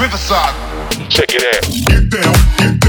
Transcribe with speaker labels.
Speaker 1: Riverside.
Speaker 2: Check it out.
Speaker 1: Get down, get down.